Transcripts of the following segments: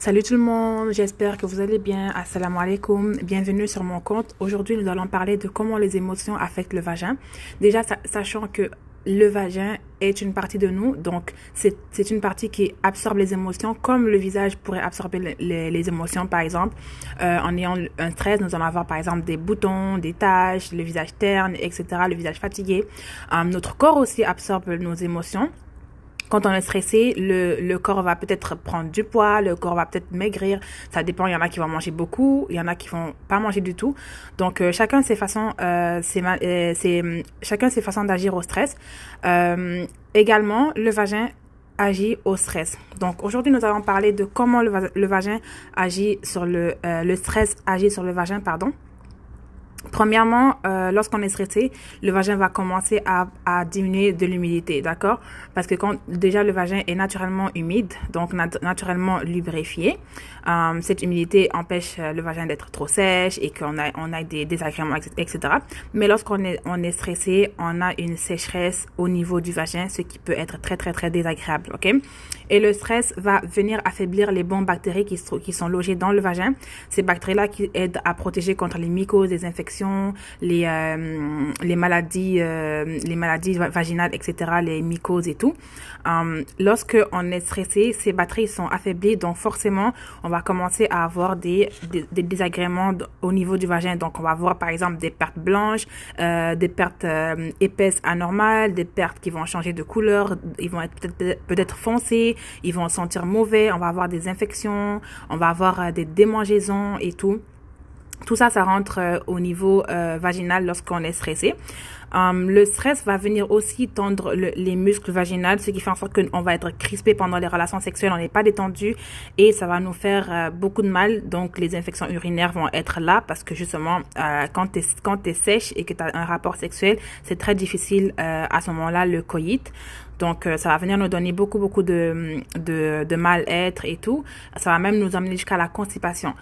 Salut tout le monde, j'espère que vous allez bien. Assalamu alaikum, bienvenue sur mon compte. Aujourd'hui, nous allons parler de comment les émotions affectent le vagin. Déjà, sachant que le vagin est une partie de nous, donc c'est une partie qui absorbe les émotions, comme le visage pourrait absorber les, émotions, par exemple. Euh, en ayant un stress, nous allons avoir par exemple des boutons, des taches, le visage terne, etc., le visage fatigué. Euh, notre corps aussi absorbe nos émotions. Quand on est stressé, le, le corps va peut-être prendre du poids, le corps va peut-être maigrir. Ça dépend. Il y en a qui vont manger beaucoup, il y en a qui vont pas manger du tout. Donc euh, chacun ses façons, euh, c'est euh, chacun ses façons d'agir au stress. Euh, également, le vagin agit au stress. Donc aujourd'hui, nous allons parler de comment le, le vagin agit sur le le stress agit sur le vagin, pardon. Premièrement, euh, lorsqu'on est stressé, le vagin va commencer à, diminuer de l'humidité, d'accord? Parce que quand déjà le vagin est naturellement humide, donc naturellement lubrifié, euh, cette humidité empêche euh, le vagin d'être trop sèche et qu'on a des désagréments, etc. Mais lorsqu'on est on est stressé, on a une sécheresse au niveau du vagin, ce qui peut être très très très désagréable, ok? Et le stress va venir affaiblir les bonnes bactéries qui, qui sont logées dans le vagin. Ces bactéries-là qui aident à protéger contre les mycoses, les infections les, euh, les maladies, euh, les maladies vaginales, etc., les mycoses et tout. Euh, lorsque on est stressé, ces batteries sont affaiblies, donc forcément, on va commencer à avoir des, désagréments au niveau du vagin. Donc, on va avoir par exemple des pertes blanches, des pertes épaisses anormales, des pertes qui vont changer de couleur, ils vont être peut-être peut-être foncés, ils vont sentir mauvais, on va avoir des infections, on va avoir des démangeaisons et tout. Tout ça, ça rentre euh, au niveau euh, vaginal lorsqu'on est stressé. Um, le stress va venir aussi tendre les muscles vaginaux, ce qui fait en sorte qu'on va être crispé pendant les relations sexuelles, on n'est pas détendu et ça va nous faire euh, beaucoup de mal. Donc les infections urinaires vont être là parce que justement quand tu quand es sèche et que tu as un rapport sexuel, c'est très difficile à ce moment-là le coït. Donc, ça va venir nous donner beaucoup, beaucoup de, de, de mal-être et tout. Ça va même nous amener jusqu'à la constipation.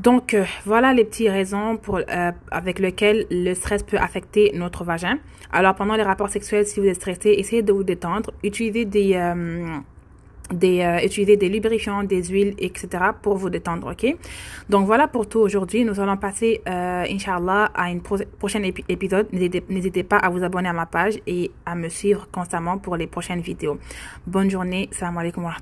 Donc, euh, voilà les petites raisons euh, avec lesquelles le stress peut affecter notre vagin. Alors, pendant les rapports sexuels, si vous êtes stressé, essayez de vous détendre. Utilisez des... Euh, des utiliser des lubrifiants, des huiles, etc. pour vous détendre, ok? Donc voilà pour tout aujourd'hui. Nous allons passer, euh, Inch'Allah, à une prochaine épisode. N'hésitez pas à vous abonner à ma page et à me suivre constamment pour les prochaines vidéos. Bonne journée. Salam alaikum wa.